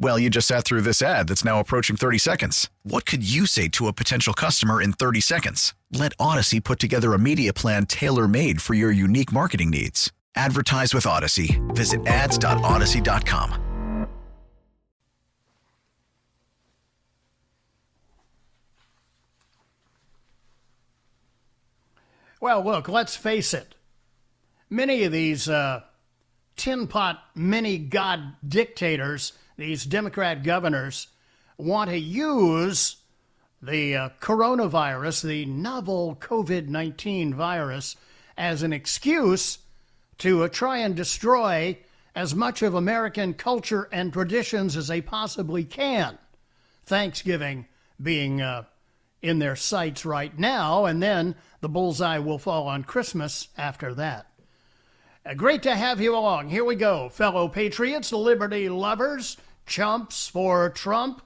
Well, you just sat through this ad that's now approaching 30 seconds. What could you say to a potential customer in 30 seconds? Let Audacy put together a media plan tailor made for your unique marketing needs. Advertise with Audacy. Visit ads.audacy.com. Well, look, let's face it. Many of these uh, tin pot mini god dictators, these Democrat governors, want to use the uh, coronavirus, the novel COVID 19 virus, as an excuse to uh, try and destroy as much of American culture and traditions as they possibly can. Thanksgiving being uh, in their sights right now, and then the bullseye will fall on Christmas after that. Uh, great to have you along. Here we go, fellow patriots, liberty lovers, chumps for Trump.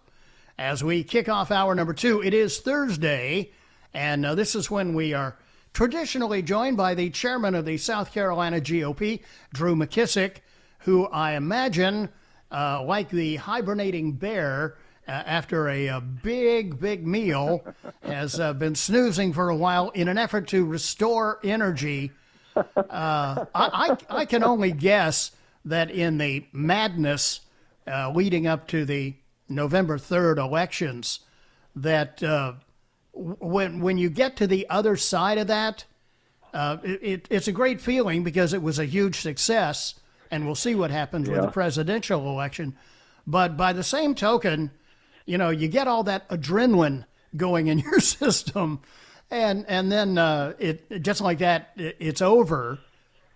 As we kick off hour number two, it is Thursday, and uh, this is when we are traditionally joined by the chairman of the South Carolina GOP, Drew McKissick, who I imagine, uh, like the hibernating bear, uh, after a, a, big, big meal, has uh, been snoozing for a while in an effort to restore energy. Uh, I, I, I, can only guess that in the madness uh, leading up to the November 3rd elections, that uh, when, when you get to the other side of that, uh, it, it's a great feeling because it was a huge success, and we'll see what happens yeah. with the presidential election. But by the same token, you know, you get all that adrenaline going in your system, and and then uh, it just like that, it, it's over.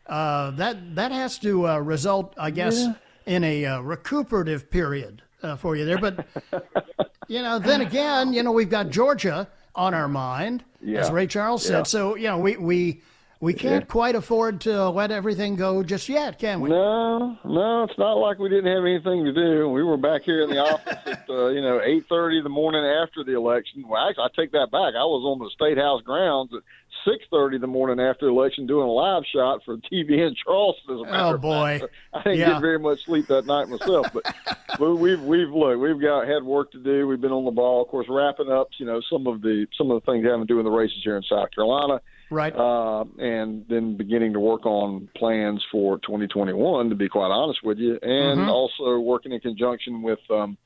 Uh, that that has to uh, result, I guess, yeah. In a uh, recuperative period uh, for you there. But you know, then again, you know, we've got Georgia on our mind, yeah. as Ray Charles said. Yeah. So you know, we we we can't yeah. quite afford to let everything go just yet, can we? No, no, it's not like we didn't have anything to do. We were back here in the office at uh, you know eight thirty the morning after the election. Well, actually, I take that back. I was on the state house grounds at six thirty the morning after the election doing a live shot for TV in Charleston. As a matter oh boy, I didn't yeah. get very much sleep that night myself. But, we've we've look, we've got had work to do. We've been on the ball, of course, wrapping up. You know some of the some of the things having to do with the races here in South Carolina right? Uh, and then beginning to work on plans for 2021. To be quite honest with you, and mm-hmm. also working in conjunction with um,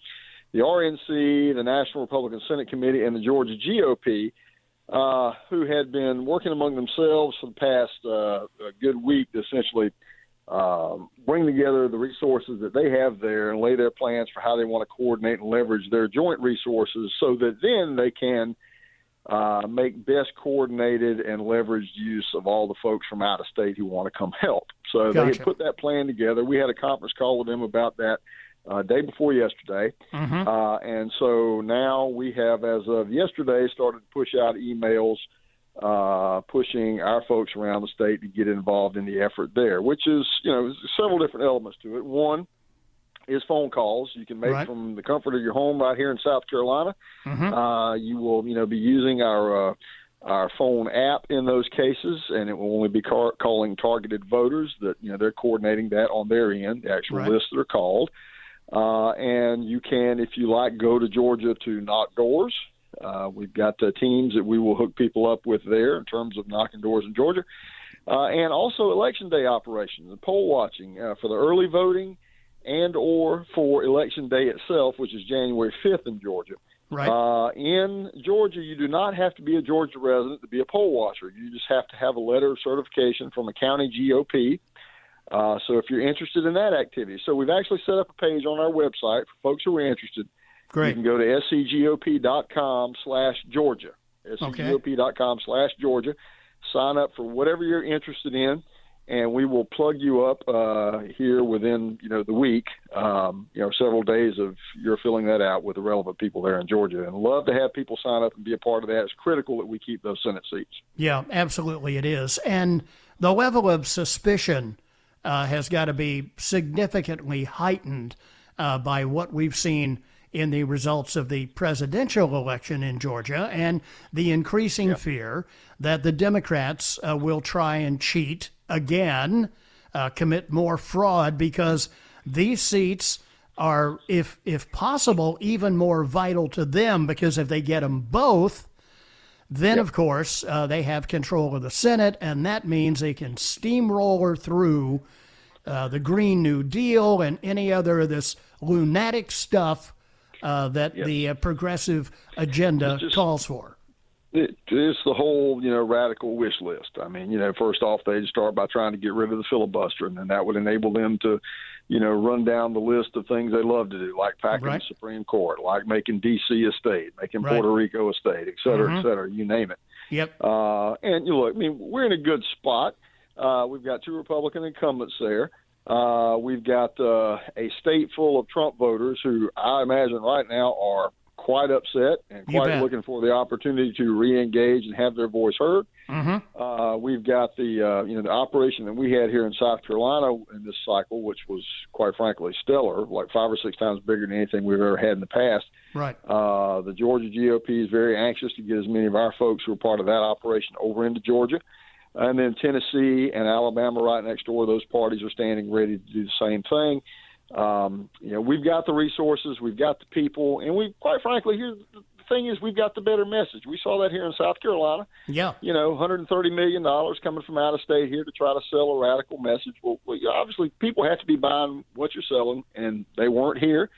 the RNC, the National Republican Senate Committee, and the Georgia GOP. Uh, who had been working among themselves for the past uh, good week to essentially um, bring together the resources that they have there and lay their plans for how they want to coordinate and leverage their joint resources so that then they can uh, make best coordinated and leveraged use of all the folks from out of state who want to come help. So gotcha. they had put that plan together. We had a conference call with them about that uh, day before yesterday, mm-hmm. uh, and so now we have, as of yesterday, started to push out emails. Uh, pushing our folks around the state to get involved in the effort there, which is, you know, several different elements to it. One, is phone calls you can make right. from the comfort of your home right here in South Carolina. Mm-hmm. Uh, you will, you know, be using our uh, our phone app in those cases, and it will only be car- calling targeted voters. That you know they're coordinating that on their end, the actual right. lists that are called. Uh, and you can, if you like, go to Georgia to knock doors. Uh, we've got uh, teams that we will hook people up with there in terms of knocking doors in Georgia, uh, and also election day operations and poll watching uh, for the early voting and or for election day itself, which is January 5th in Georgia. Right. Uh, in Georgia, you do not have to be a Georgia resident to be a poll watcher. You just have to have a letter of certification from a county GOP Uh, so if you're interested in that activity, so we've actually set up a page on our website for folks who are interested. Great. You can go to scgop.com slash Georgia, scgop.com slash Georgia. Sign up for whatever you're interested in, and we will plug you up uh, here within you know the week. Um, you know, several days of you're filling that out with the relevant people there in Georgia, and love to have people sign up and be a part of that. It's critical that we keep those Senate seats. Yeah, absolutely, it is, and the level of suspicion uh, has got to be significantly heightened uh, by what we've seen in the results of the presidential election in Georgia and the increasing fear that the Democrats uh, will try and cheat again, uh, commit more fraud because these seats are, if if possible, even more vital to them because if they get them both, then of course uh, they have control of the Senate, and that means they can steamroller through uh, the Green New Deal and any other of this lunatic stuff uh, that the uh, progressive agenda just- calls for. It, it's the whole, you know, radical wish list. I mean, you know, first off, they'd start by trying to get rid of the filibuster, and then that would enable them to, you know, run down the list of things they love to do, like packing Right. the Supreme Court, like making D.C. a state, making Right. Puerto Rico a state, et cetera, et cetera, you name it. Yep. Uh, and you look, I mean, we're in a good spot. Uh, we've got two Republican incumbents there. Uh, we've got uh, a state full of Trump voters who I imagine right now are quite upset and quite looking for the opportunity to re-engage and have their voice heard. Mm-hmm. Uh, we've got the uh, you know the operation that we had here in South Carolina in this cycle, which was quite frankly stellar, like five or six times bigger than anything we've ever had in the past. Right. Uh, the Georgia GOP is very anxious to get as many of our folks who are part of that operation over into Georgia. And then Tennessee and Alabama right next door, those parties are standing ready to do the same thing. Um, you know, we've got the resources, we've got the people, and we, quite frankly, here's the thing is we've got the better message. We saw that here in South Carolina Yeah. you know, 130 million dollars coming from out of state here to try to sell a radical message. Well, well, obviously, people have to be buying what you're selling, and they weren't here.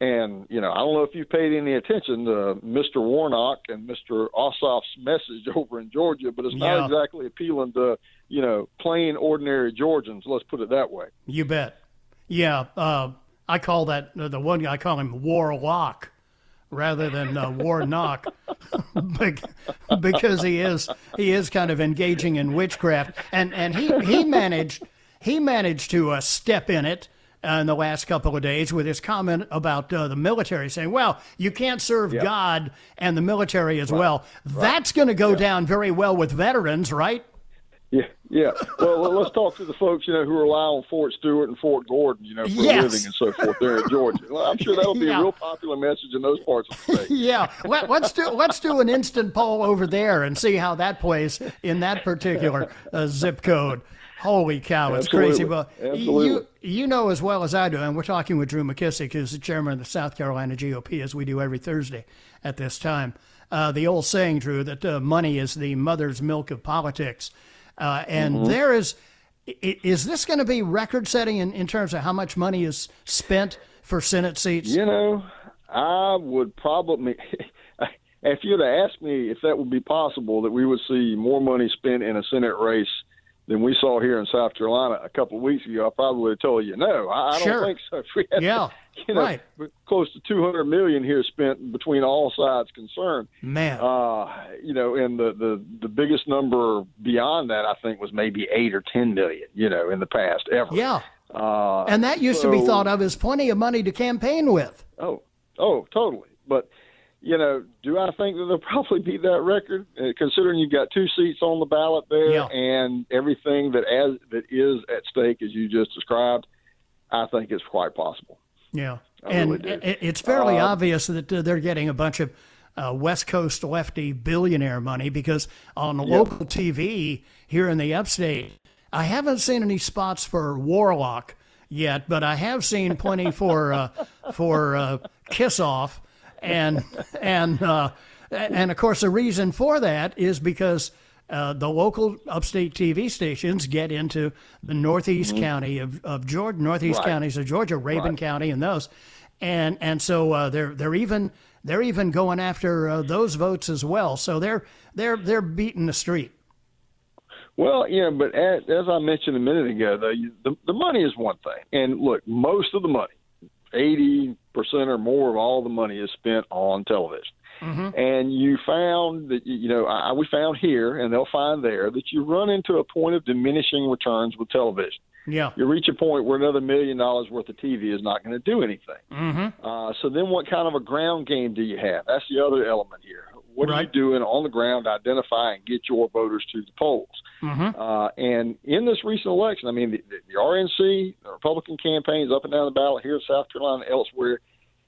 And you know, I don't know if you've paid any attention to Mr. Warnock and Mr. Ossoff's message over in Georgia, but it's Yeah. not exactly appealing to you know plain ordinary Georgians. Let's put it that way. You bet. Yeah, uh, I call that uh, the one I call him Warlock rather than uh, Warnock, Bec- because he is he is kind of engaging in witchcraft, and and he he managed he managed to uh, step in it. Uh, in the last couple of days, with his comment about uh, the military, saying, "Well, you can't serve God and the military as well." That's going to go down very well with veterans, right? Yeah, yeah. Well, well, let's talk to the folks you know who rely on Fort Stewart and Fort Gordon, you know, for Yes. a living and so forth there in Georgia. Well, I'm sure that'll be Yeah. a real popular message in those parts of the state. yeah, Let, let's do let's do an instant poll over there and see how that plays in that particular uh, zip code. Holy cow, it's crazy! Absolutely. But Absolutely. you you know as well as I do, and we're talking with Drew McKissick, who's the chairman of the South Carolina GOP, as we do every Thursday at this time. Uh, the old saying, Drew, that uh, money is the mother's milk of politics, uh, and Mm-hmm. there is, is this going to be record setting in, in terms of how much money is spent for Senate seats? You know, I would probably, if you'd have asked me if that would be possible, that we would see more money spent in a Senate race than we saw here in South Carolina a couple of weeks ago, I probably would have told you no. I, I Sure. don't think so. If we had, Yeah, you know, right. close to 200 million here spent between all sides concerned. Man. Uh, you know, and the, the the biggest number beyond that, I think, was maybe eight or 10 million. You know, in the past ever. Yeah. Uh, And that used to be thought of as plenty of money to campaign with. Oh, oh, totally. But you know, do I think that they'll probably beat that record? Uh, considering you've got two seats on the ballot there, Yeah. and everything that as that is at stake, as you just described, I think it's quite possible. Yeah. I and really it's fairly Uh, obvious that uh, they're getting a bunch of uh, West Coast lefty billionaire money because on local TV here in the upstate, I haven't seen any spots for Warlock yet, but I have seen plenty for uh, for uh, Kiss Off, and and uh, and of course the reason for that is because. Uh, the local upstate TV stations get into the northeast county of, of Georgia, northeast Mm-hmm. Right. counties of Georgia, Rabun County, and those, and and so uh, they're they're even they're even going after uh, those votes as well. So they're they're they're beating the street. Well, yeah, but as, as I mentioned a minute ago, though, you, the, the money is one thing, and look, most of the money, eighty percent or more of all the money is spent on television. Mm-hmm. And you found that you know I, we found here, and they'll find there that you run into a point of diminishing returns with television. Yeah, you reach a point where another million dollars worth of TV is not going to do anything. Mm-hmm. Uh, so then, what kind of a ground game do you have? That's the other element here. What right. are you doing on the ground to identify and get your voters to the polls? Mm-hmm. Uh, and in this recent election, I mean, the, the, RNC, the Republican campaigns up and down the ballot here in South Carolina, elsewhere,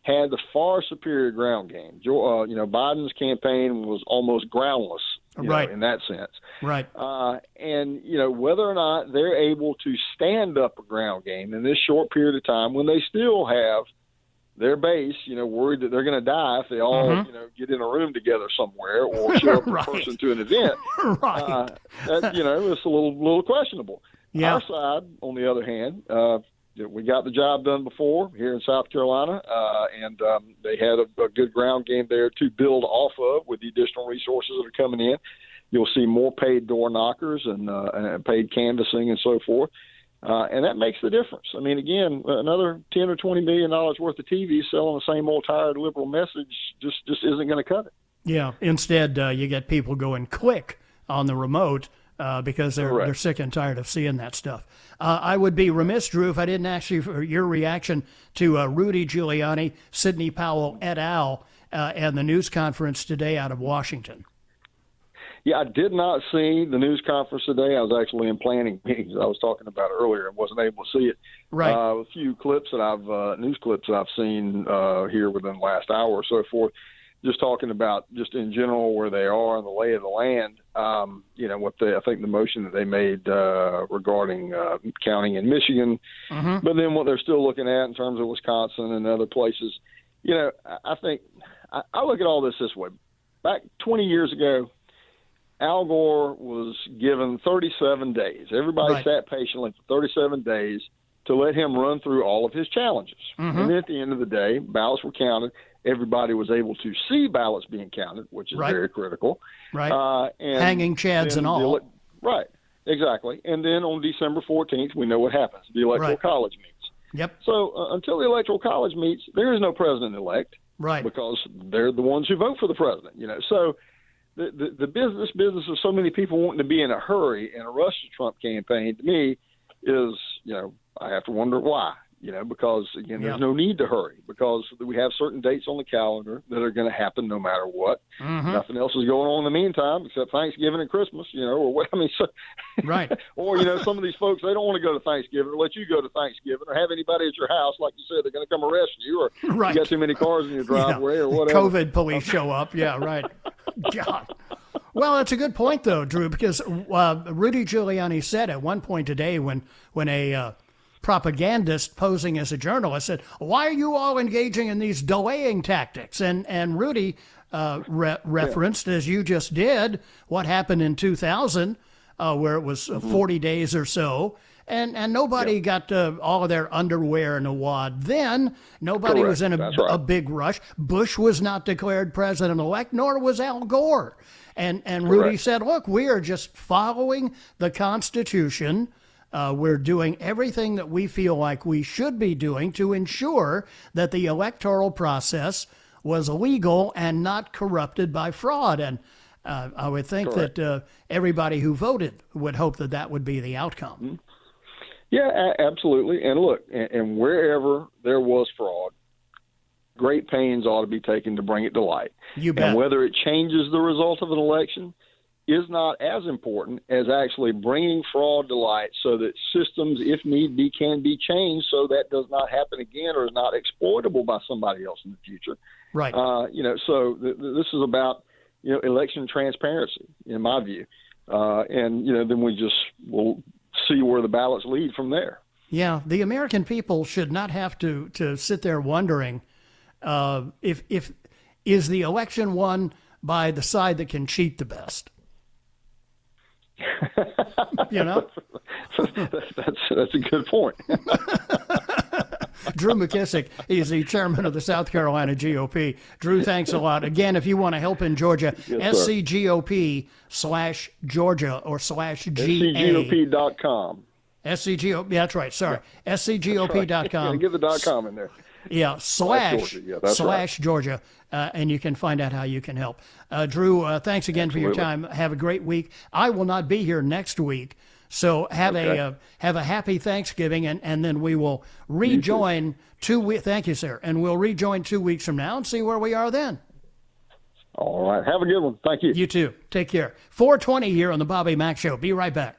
had the far superior ground game. Uh, you know, Biden's campaign was almost groundless, right, know, in that sense, right. Uh, and you know, whether or not they're able to stand up a ground game in this short period of time, when they still have their base, you know, worried that they're going to die if they all, mm-hmm. you know, get in a room together somewhere or show up right. in person to an event. right. Uh, that, you know, it's a little little questionable. Yeah. Our side, on the other hand, uh, we got the job done before here in South Carolina, uh, and um, they had a, a good ground game there to build off of with the additional resources that are coming in. You'll see more paid door knockers and, uh, and paid canvassing and so forth. Uh, and that makes the difference. I mean, again, another ten or twenty million dollars worth of TV selling the same old tired liberal message just just isn't going to cut it. Yeah. Instead, uh, you get people going quick on the remote uh, because they're Correct. they're sick and tired of seeing that stuff. Uh, I would be remiss, Drew, if I didn't ask you for your reaction to uh, Rudy Giuliani, Sidney Powell et al. Uh, and the news conference today out of Washington. Yeah, I did not see the news conference today. I was actually in planning meetings. I was talking about earlier and wasn't able to see it. Right. Uh, a few clips that I've uh, news clips that I've seen uh, here within the last hour or so forth. Just talking about just in general where they are and the lay of the land. Um, you know what they I think the motion that they made uh, regarding uh, counting in Michigan, mm-hmm. but then what they're still looking at in terms of Wisconsin and other places. You know, I, I think I, I look at all this this way. Back 20 years ago, Al Gore was given 37 days. Everybody Right. sat patiently for 37 days to let him run through all of his challenges. Mhm. And then at the end of the day, ballots were counted. Everybody was able to see ballots being counted, which is Right. very critical. Right. Uh, and Hanging chads and all. ele- right, exactly. And then on December 14th, we know what happens. The Electoral Right. College meets. Yep. So uh, until the Electoral College meets, there is no president elect Right. because they're the ones who vote for the president. You know, so the, the business business of so many people wanting to be in a hurry and a rush to Trump campaign to me is you know I have to wonder why. You know, because again, there's Yeah. no need to hurry because we have certain dates on the calendar that are going to happen no matter what. Mhm. Nothing else is going on in the meantime except Thanksgiving and Christmas. You know, or what I mean, so, Right. or you know, some of these folks they don't want to go to Thanksgiving or let you go to Thanksgiving or have anybody at your house, like you said, they're going to come arrest you or Right. you got too many cars in your driveway Yeah. or whatever. COVID police show up. Yeah, right. God. Well, that's a good point, though, Drew, because uh, Rudy Giuliani said at one point today when when a uh, propagandist posing as a journalist said, "Why are you all engaging in these delaying tactics?" And and Rudy uh, re- referenced, as you just did, what happened in 2000, uh, where it was uh, 40 days or so. And, and nobody got uh, all of their underwear in a wad then. Nobody Correct. was in a, right. a big rush. Bush was not declared president elect, nor was Al Gore. And and Rudy Correct. said, "Look, we are just following the Constitution. Uh, we're doing everything that we feel like we should be doing to ensure that the electoral process was legal and not corrupted by fraud." And uh, I would think Correct. that uh, everybody who voted would hope that that would be the outcome. Yeah, a- absolutely. And look, and, and wherever there was fraud, great pains ought to be taken to bring it to light. You bet. And whether it changes the result of an election is not as important as actually bringing fraud to light so that systems, if need be, can be changed so that does not happen again or is not exploitable by somebody else in the future. Right. Uh, you know, so th- th- this is about you know election transparency, in my view, uh, and you know then we just will see where the ballots lead from there. Yeah, the American people should not have to to sit there wondering uh, if if is the election won by the side that can cheat the best. you know, that's that's that's a good point. Drew McKissick. is the chairman of the South Carolina GOP. Drew, thanks a lot. Again, if you want to help in Georgia, Yes. SCGOP slash Georgia or slash GA. SCGOP.com. SCGOP. Yeah, that's right. Sorry. SCGOP.com. Yeah, get the dot com in there. Yeah, slash Georgia. Yeah, slash Georgia, uh, and you can find out how you can help. Uh, Drew, uh, thanks again for your time. Have a great week. I will not be here next week, so have Okay. a uh, have a happy Thanksgiving, and, and then we will rejoin two weeks. Thank you, sir, and we'll rejoin two weeks from now and see where we are then. All right. Have a good one. Thank you. You too. Take care. 420 here on the Bobby Mack Show. Be right back.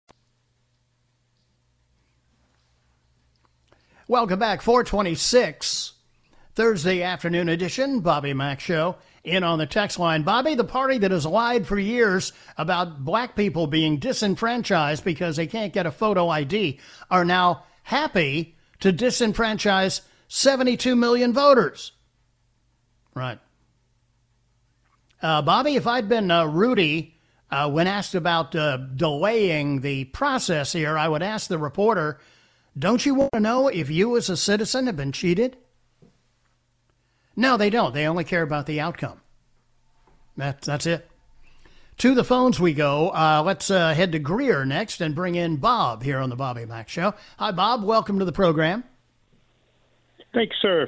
Welcome back, 426, Thursday afternoon edition, Bobby Mack Show. In on the text line, Bobby, the party that has lied for years about black people being disenfranchised because they can't get a photo ID, are now happy to disenfranchise 72 million voters. Right. Uh, Bobby, if I'd been uh, Rudy uh, when asked about uh, delaying the process here, I would ask the reporter, don't you want to know if you as a citizen have been cheated? No, they don't. They only care about the outcome. That, that's it. To the phones we go. Uh, let's uh, head to Greer next and bring in Bob here on the Bobby Mack Show. Hi, Bob. Welcome to the program. Thanks, sir.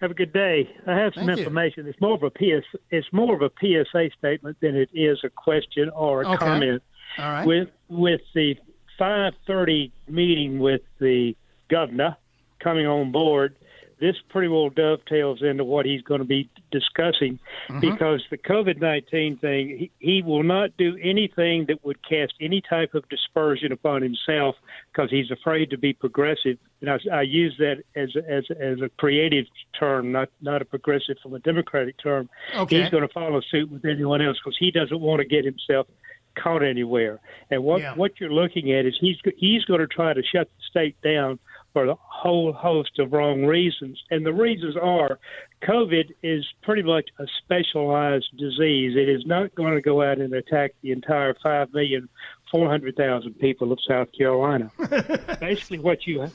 Have a good day. I have some Thank you. information. It's more of a PS. It's more of a PSA statement than it is a question or a Okay. comment. All right. With with the 5:30 meeting with the governor coming on board, this pretty well dovetails into what he's going to be discussing Mm-hmm. because the COVID 19 thing, he, he will not do anything that would cast any type of dispersion upon himself because he's afraid to be progressive. And I, I use that as a, as as a creative term, not not a progressive from a democratic term. Okay. He's going to follow suit with anyone else because he doesn't want to get himself caught anywhere. And what Yeah. what you're looking at is he's he's going to try to shut the state down for a whole host of wrong reasons. And the reasons are COVID is pretty much a specialized disease. It is not going to go out and attack the entire five million four hundred thousand people of South Carolina. basically, what you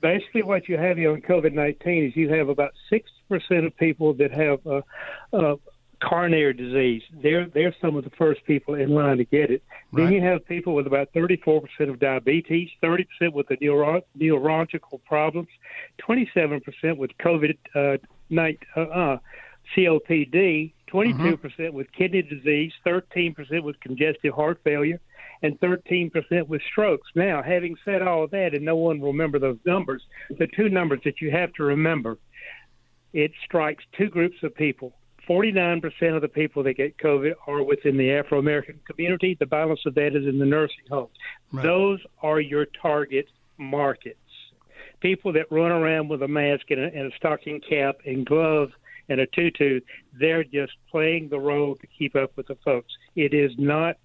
basically what you have here on COVID nineteen is you have about six percent of people that have uh, uh, coronary disease. They're they're some of the first people in line to get it. Then you have people with about thirty four percent of diabetes, thirty percent with the neuro- neurological problems, twenty seven percent with COVID uh, night uh, uh, COPD, twenty two percent with kidney disease, thirteen percent with congestive heart failure and 13% with strokes. Now, having said all of that, and no one will remember those numbers, the two numbers that you have to remember, it strikes two groups of people. 49% of the people that get COVID are within the Afro American community. The balance of that is in the nursing homes. Those are your target markets. People that run around with a mask and a, and a stocking cap and gloves and a tutu. They're just playing the role to keep up with the folks. It is not.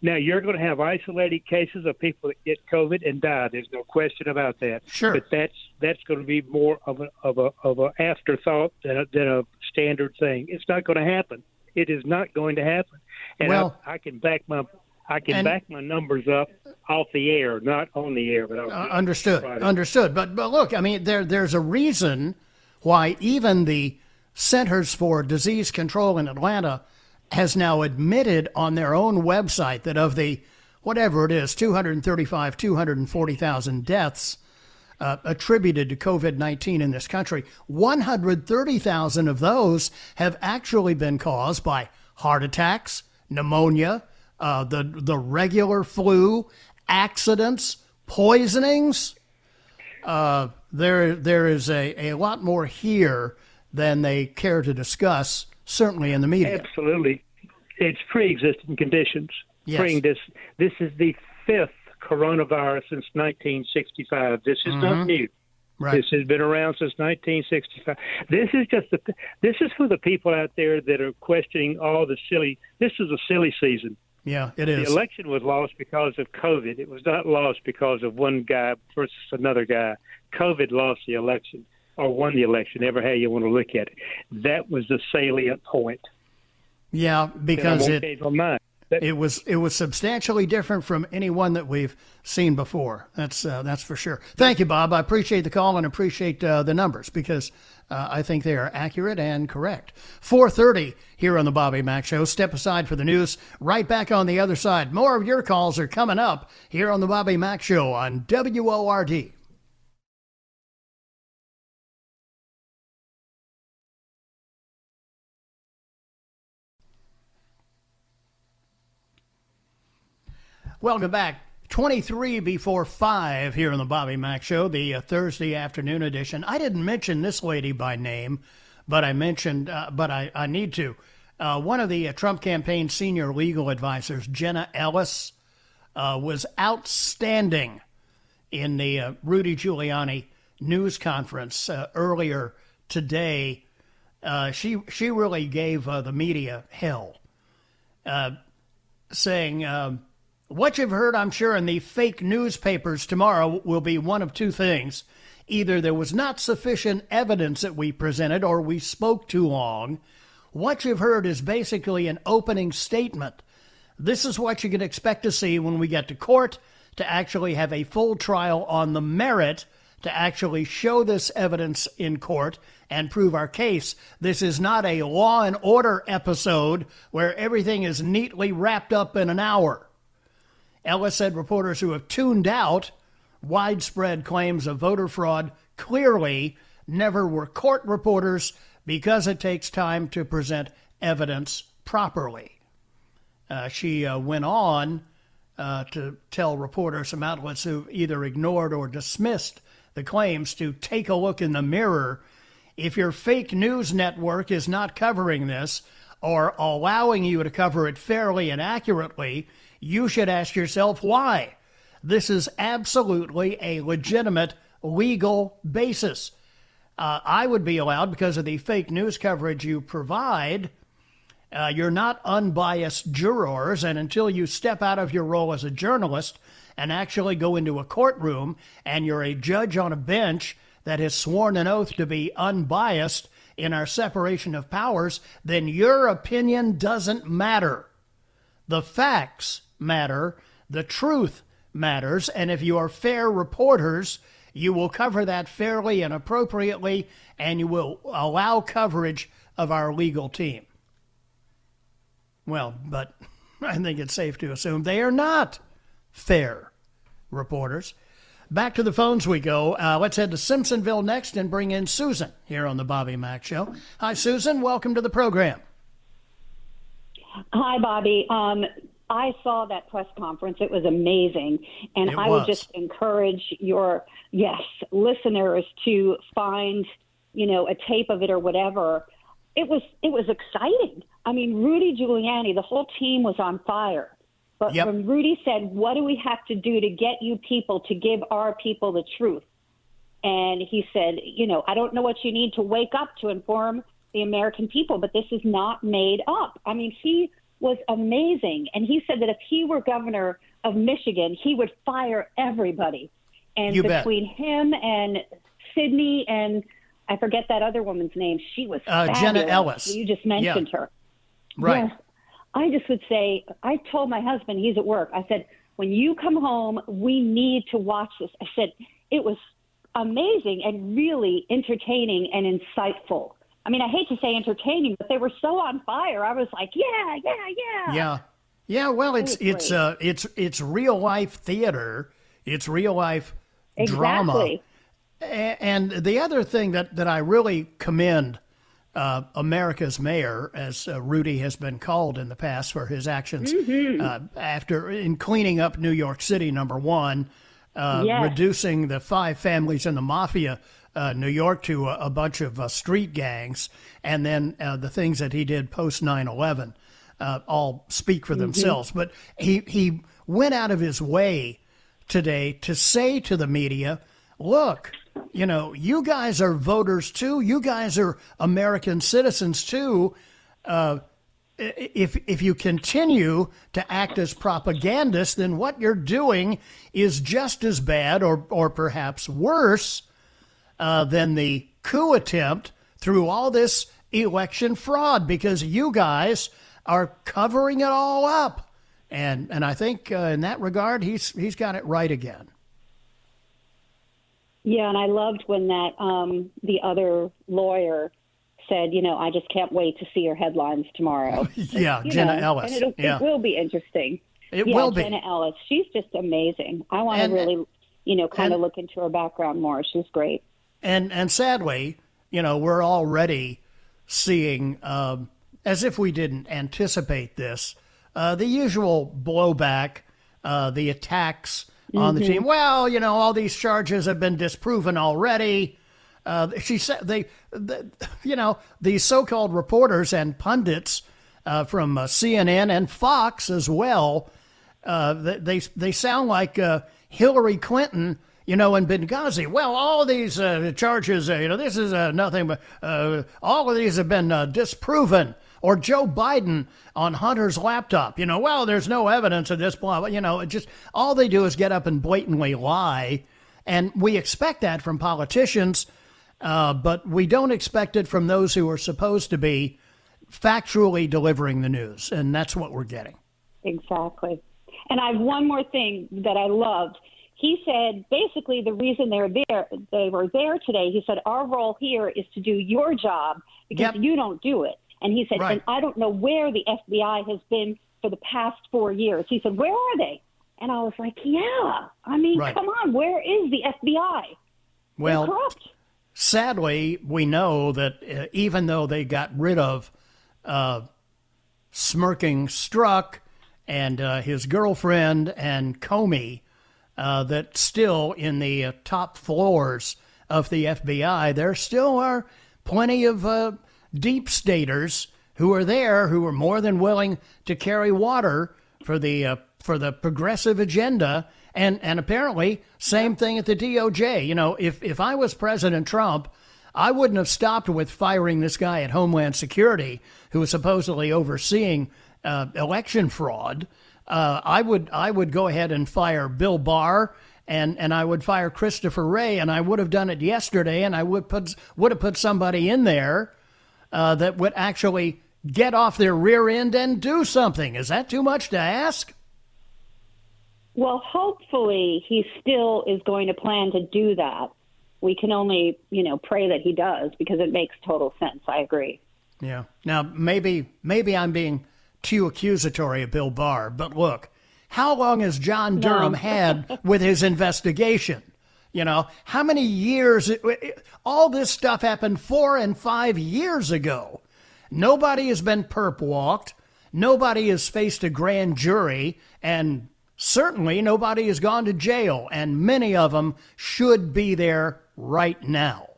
Now you're going to have isolated cases of people that get COVID and die. There's no question about that. Sure. But that's that's going to be more of a of a of a afterthought than a, than a standard thing. It's not going to happen. It is not going to happen. And Well- I, I can back my I can And- back my numbers up off the air, not on the air, but Uh, understood. Friday. Understood. But but look, I mean, there there's a reason why even the Centers for Disease Control in Atlanta has now admitted on their own website that of the whatever it is, 235, 240,000 deaths uh, attributed to COVID 19 in this country, 130,000 of those have actually been caused by heart attacks, pneumonia, uh, the, the regular flu, accidents, poisonings. Uh, there, there is a, a lot more here than they care to discuss, certainly in the media. Absolutely, it's pre-existing conditions. Yes. Pre- this this is the fifth coronavirus since 1965. This is not mm-hmm. new. Right. This has been around since 1965. This is just the, this is for the people out there that are questioning all the silly. This is a silly season. Yeah, it is. The election was lost because of COVID. It was not lost because of one guy versus another guy. COVID lost the election or won the election, ever how you want to look at it. That was the salient point. Yeah, because it change my mind. That- it was it was substantially different from any one that we've seen before. That's uh, that's for sure. Thank you, Bob. I appreciate the call and appreciate uh, the numbers because uh, I think they are accurate and correct. 4:30 here on the Bobby Mack Show. Step aside for the news. Right back on the other side. More of your calls are coming up here on the Bobby Mack Show on WORD. Welcome back. 23 before 5 here on the Bobby Mack Show, the uh, Thursday afternoon edition. I didn't mention this lady by name, but I mentioned, uh, but I, I need to. Uh, one of the uh, Trump campaign senior legal advisors, Jenna Ellis, uh, was outstanding in the uh, Rudy Giuliani news conference earlier today. She she really gave the media hell, saying. Um, what you've heard, I'm sure, in the fake newspapers tomorrow will be one of two things. Either there was not sufficient evidence that we presented or we spoke too long. What you've heard is basically an opening statement. This is what you can expect to see when we get to court to actually have a full trial on the merit to actually show this evidence in court and prove our case. This is not a law and order episode where everything is neatly wrapped up in an hour. Ellis said reporters who have tuned out widespread claims of voter fraud clearly never were court reporters because it takes time to present evidence properly. Uh, she uh, went on uh, to tell reporters from outlets who either ignored or dismissed the claims to take a look in the mirror. If your fake news network is not covering this or allowing you to cover it fairly and accurately, you should ask yourself why. This is absolutely a legitimate legal basis. Uh, I would be allowed, because of the fake news coverage you provide, uh, you're not unbiased jurors, and until you step out of your role as a journalist and actually go into a courtroom and you're a judge on a bench that has sworn an oath to be unbiased in our separation of powers, then your opinion doesn't matter. The facts matter, the truth matters, and if you are fair reporters, you will cover that fairly and appropriately, and you will allow coverage of our legal team. Well, but I think it's safe to assume they are not fair reporters. Back to the phones we go. Uh, let's head to Simpsonville next and bring in Susan here on the Bobby Mack Show. Hi, Susan. Welcome to the program. Hi, Bobby. Um, I saw that press conference. It was amazing. And It I was. would just encourage your, yes, listeners to find, you know, a tape of it or whatever. It was it was exciting. I mean, Rudy Giuliani, the whole team was on fire. But Yep. when Rudy said, "What do we have to do to get you people to give our people the truth?" and he said, "You know, I don't know what you need to wake up to inform the American people, but this is not made up. I mean, he was amazing. And he said that if he were governor of Michigan, he would fire everybody. And You bet. between him and Sidney and I forget that other woman's name, she was Uh, Jenna. Ellis. You just mentioned Yeah. her. Right. Yes. I just would say, I told my husband, he's at work, I said, when you come home, we need to watch this. I said, it was amazing and really entertaining and insightful. I mean, I hate to say entertaining, but they were so on fire. I was like, yeah, yeah, yeah. Yeah. Yeah, well, it's It it's uh it's it's real life theater. It's real life drama. Exactly. A- And the other thing that, that I really commend uh, America's mayor, as uh, Rudy has been called in the past for his actions Mhm. uh, after in cleaning up New York City, number one, uh, Yes. reducing the five families in the mafia, uh, New York, to a, a bunch of uh, street gangs, and then uh, the things that he did post 9 11 uh, all speak for themselves. But he, he went out of his way today to say to the media, look, you know, you guys are voters too. You guys are American citizens too. Uh, if if you continue to act as propagandists, then what you're doing is just as bad, or or perhaps worse, uh, than the coup attempt through all this election fraud, because you guys are covering it all up. And and I think uh, in that regard, he's he's got it right again. Yeah, and I loved when that um, the other lawyer said, you know, I just can't wait to see your headlines tomorrow. Yeah, You Jenna know, Ellis. And it'll, yeah. it will be interesting. It yeah, will be. Jenna Ellis. She's just amazing. I want to really, you know, kind of look into her background more. She's great. And and sadly, you know, we're already seeing, um, as if we didn't anticipate this, uh, the usual blowback, uh, the attacks on the Mhm. team. Well, you know, all these charges have been disproven already. Uh, she said they, the, you know, these so-called reporters and pundits uh, from uh, CNN and Fox as well. Uh, they they they sound like uh, Hillary Clinton, you know, in Benghazi. Well, all these uh, charges, uh, you know, this is uh, nothing but uh, all of these have been uh, disproven. Or Joe Biden on Hunter's laptop, you know, well, there's no evidence of this, blah, blah. You know, just all they do is get up and blatantly lie, and we expect that from politicians, uh, but we don't expect it from those who are supposed to be factually delivering the news, and that's what we're getting. Exactly. And I have one more thing that I loved. He said basically the reason they're there, they were there today. He said our role here is to do your job because you don't do it. And he said, Right. and I don't know where the FBI has been for the past four years. He said, where are they? And I was like, yeah. I mean, Right. come on, where is the FBI? Well, sadly, we know that uh, even though they got rid of uh, smirking Strzok and uh, his girlfriend and Comey, uh, that still in the uh, top floors of the FBI, there still are plenty of uh, deep staters who are there who are more than willing to carry water for the uh, for the progressive agenda. And and apparently, same thing at the DOJ. You know, if if I was President Trump, I wouldn't have stopped with firing this guy at Homeland Security who was supposedly overseeing uh, election fraud. Uh, I would I would go ahead and fire Bill Barr and and I would fire Christopher Wray and I would have done it yesterday and I would put would have put somebody in there uh, that would actually get off their rear end and do something. Is that too much to ask? Well, hopefully he still is going to plan to do that. We can only, you know, pray that he does because it makes total sense. I agree. Yeah. Now maybe maybe I'm being too accusatory of Bill Barr, but look, how long has John Durham had with his investigation? You know, how many years? It, it- all this stuff happened four and five years ago. Nobody has been perp walked. Nobody has faced a grand jury, and certainly nobody has gone to jail. And many of them should be there right now.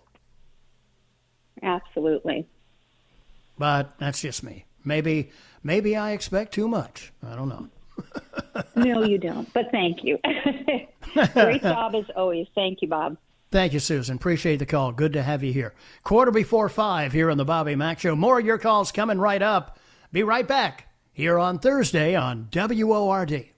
Absolutely. But that's just me. Maybe maybe I expect too much. I don't know. no, you don't. But thank you. Great job as always. Thank you, Bob. Thank you, Susan. Appreciate the call. Good to have you here. Quarter before five here on the Bobby Mack Show. More of your calls coming right up. Be right back here on Thursday on WORD.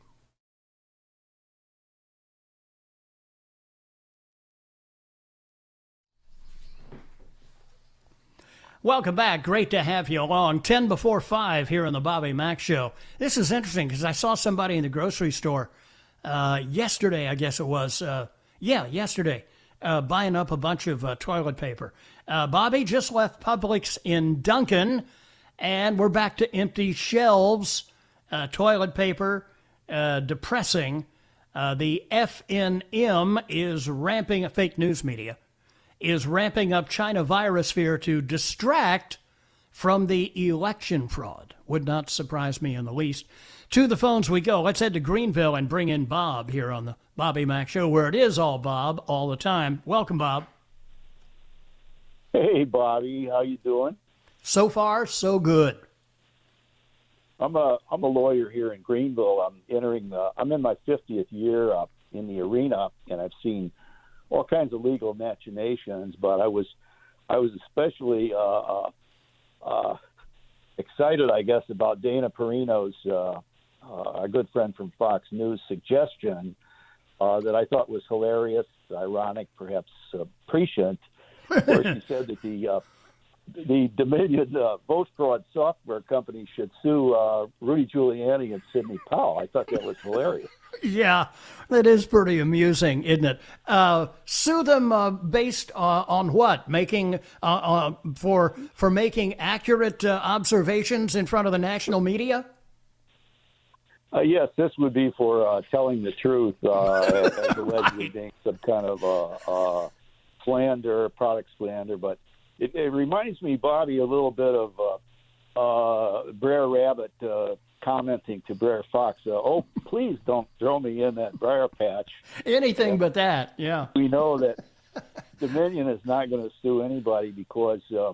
Welcome back. Great to have you along. 10 before 5 here on the Bobby Mack Show. This is interesting because I saw somebody in the grocery store uh, yesterday, I guess it was. Uh, yeah, yesterday uh, buying up a bunch of uh, toilet paper. Uh, Bobby just left Publix in Duncan, and we're back to empty shelves. Uh, toilet paper, depressing. The FNM is ramping fake news media, is ramping up China virus fear to distract from the election fraud. Would not surprise me in the least. To the phones we go. Let's head to Greenville and bring in Bob here on the Bobby Mack Show, where it is all Bob all the time. Welcome, Bob. Hey, Bobby. How you doing? So far, so good. I'm a I'm a lawyer here in Greenville. I'm entering the I'm in my 50th year uh, in the arena, and I've seen all kinds of legal machinations. But I was I was especially uh, uh, uh excited, I guess, about Dana Perino's uh, uh, our good friend from Fox News suggestion uh, that I thought was hilarious, ironic, perhaps uh, prescient, where she said that the uh, the Dominion uh, vote fraud software company should sue uh, Rudy Giuliani and Sidney Powell. I thought that was hilarious. Yeah, that is pretty amusing, isn't it? Uh, sue them uh, based uh, on what? Making uh, uh, for for making accurate uh, observations in front of the national media. Uh, yes, this would be for uh, telling the truth, uh, as allegedly being some kind of uh, uh, slander, product slander. But it, it reminds me, Bobby, a little bit of uh, uh, Brer Rabbit uh, commenting to Brer Fox, uh, "Oh, please don't throw me in that briar patch." Anything but that, yeah. We know that Dominion is not going to sue anybody because uh,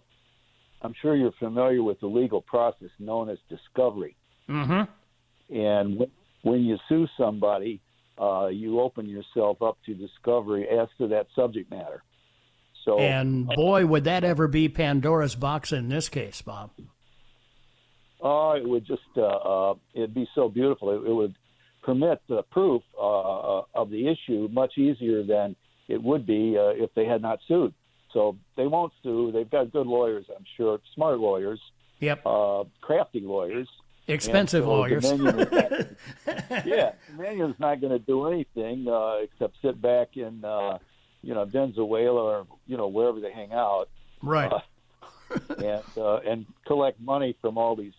I'm sure you're familiar with the legal process known as discovery. Mm-hmm. And when, when you sue somebody, uh, you open yourself up to discovery as to that subject matter. So, and boy, would that ever be Pandora's box in this case, Bob? Oh, uh, it would just uh, uh, it'd be so beautiful. It, it would permit the proof uh, of the issue much easier than it would be uh, if they had not sued. So they won't sue. They've got good lawyers, I'm sure, smart lawyers. Yep. Uh, crafty lawyers. Expensive so lawyers. Dominion not, yeah, Dominion's not going to do anything uh, except sit back in, uh, you know, Venezuela or you know wherever they hang out, right? Uh, and uh, and collect money from all these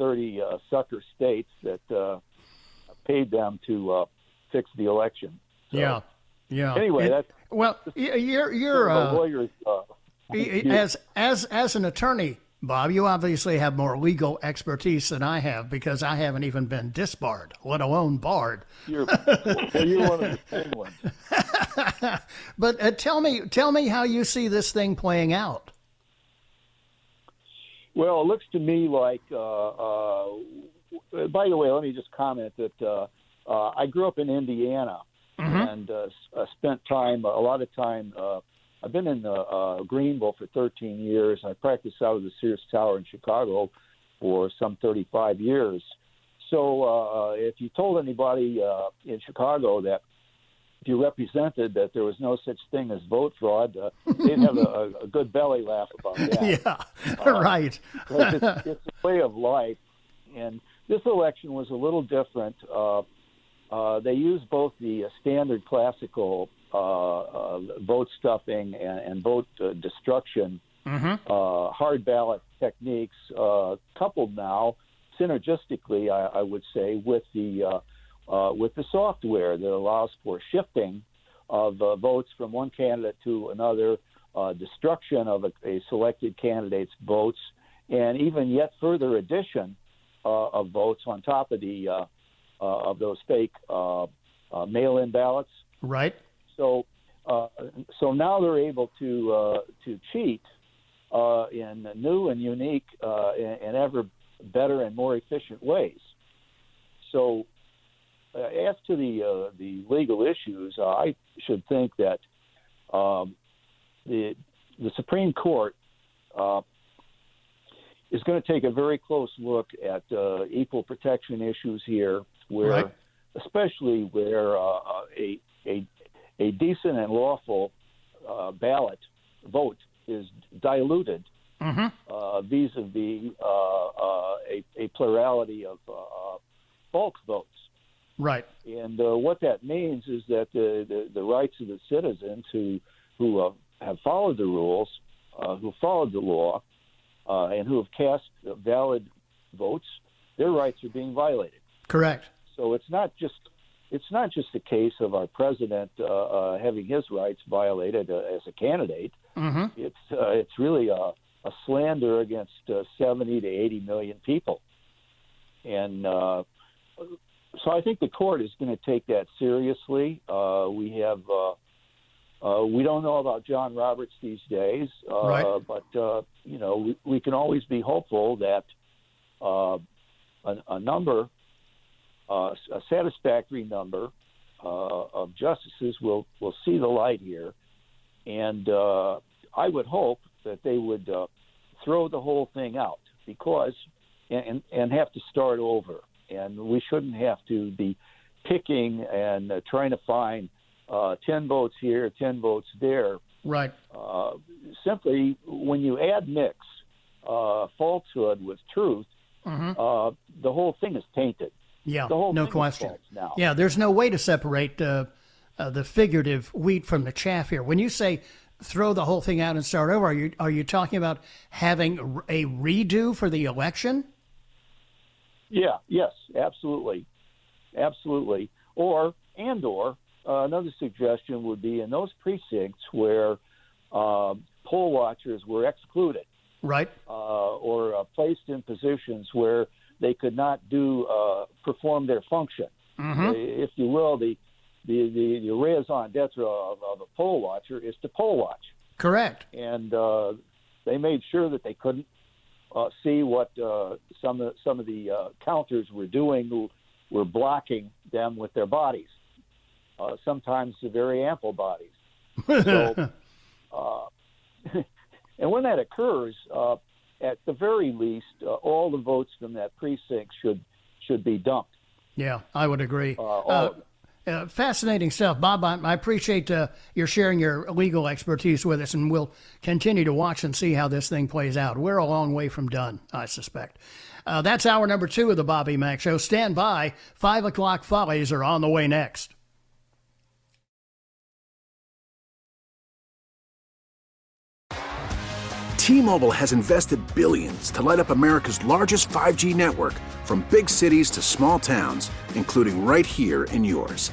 thirty uh, sucker states that uh, paid them to uh, fix the election. So, yeah, yeah. Anyway, it, that's well, you're you're uh, lawyers. Uh, as as as an attorney Bob, you obviously have more legal expertise than I have because I haven't even been disbarred, let alone barred. You're, well, you're one of the same ones. but uh, tell me, tell me how you see this thing playing out. Well, it looks to me like. Uh, uh, by the way, let me just comment that uh, uh, I grew up in Indiana mm-hmm. and uh, spent time, a lot of time I've been in uh, uh, Greenville for 13 years. I practiced out of the Sears Tower in Chicago for some 35 years. So uh, if you told anybody uh, in Chicago that if you represented that there was no such thing as vote fraud, uh, they'd have a, a good belly laugh about that. Yeah, uh, right. it's, it's a way of life, and this election was a little different. Uh, uh, they used both the standard classical uh, uh, vote stuffing and, and vote uh, destruction, mm-hmm. hard ballot techniques, coupled now synergistically, I, I, would say, with the with the software that allows for shifting of votes from one candidate to another, destruction of a, a, selected candidate's votes, and even yet further addition of votes on top of the of those fake mail-in ballots. Right. So, uh, so now they're able to uh, to cheat uh, in new and unique uh, and, and, ever better and more efficient ways. So, uh, as to the uh, the legal issues, I should think that um, the the Supreme Court uh, is going to take a very close look at uh, equal protection issues here, where, Right. especially where uh, uh, a, a a decent and lawful uh, ballot vote is diluted Mm-hmm. uh, vis-a-vis uh, uh, a, a plurality of uh, uh, bulk votes. Right. And uh, what that means is that the, the, the rights of the citizens who who uh, have followed the rules, uh, who followed the law, uh, and who have cast valid votes, their rights are being violated. Correct. So it's not just it's not just a case of our president uh, uh, having his rights violated uh, as a candidate. Mm-hmm. It's uh, it's really a, a slander against uh, 70 to 80 million people, and uh, so I think the court is going to take that seriously. Uh, we have. Uh, uh, we don't know about John Roberts these days, uh, Right. but uh, you know we, we can always be hopeful that uh, a, a number, uh, a satisfactory number uh, of justices will will see the light here, and uh, I would hope that they would uh, throw the whole thing out because and and have to start over, and we shouldn't have to be picking and uh, trying to find uh, ten votes here, ten votes there. Right. Uh, simply, when you add mix uh, falsehood with truth, Mhm. uh, the whole thing is tainted. Yeah, the whole no thing is question. now. Yeah, there's no way to separate uh, uh, the figurative wheat from the chaff here. When you say throw the whole thing out and start over, are you are you talking about having a redo for the election? Yeah, yes, absolutely, absolutely. Or and or uh, another suggestion would be in those precincts where um poll watchers were excluded Right. uh, or uh, placed in positions where they could not do uh, perform their function, Mhm. Uh, if you will. The the the, the raison d'être of, of a poll watcher is to poll watch Correct. and uh, they made sure that they couldn't uh, see what uh, some of some of the uh, counters were doing, who were blocking them with their bodies, uh, sometimes very ample bodies. So, uh, and when that occurs, uh, at the very least, uh, all the votes from that precinct should should be dumped. Yeah, I would agree. Uh, all Uh, fascinating stuff, Bob. I, I appreciate uh, your sharing your legal expertise with us, and we'll continue to watch and see how this thing plays out. We're a long way from done, I suspect. Uh, that's hour number two of the Bobby Mack Show. Stand by. Five o'clock follies are on the way next. T-Mobile has invested billions to light up America's largest 5G network from big cities to small towns, including right here in yours.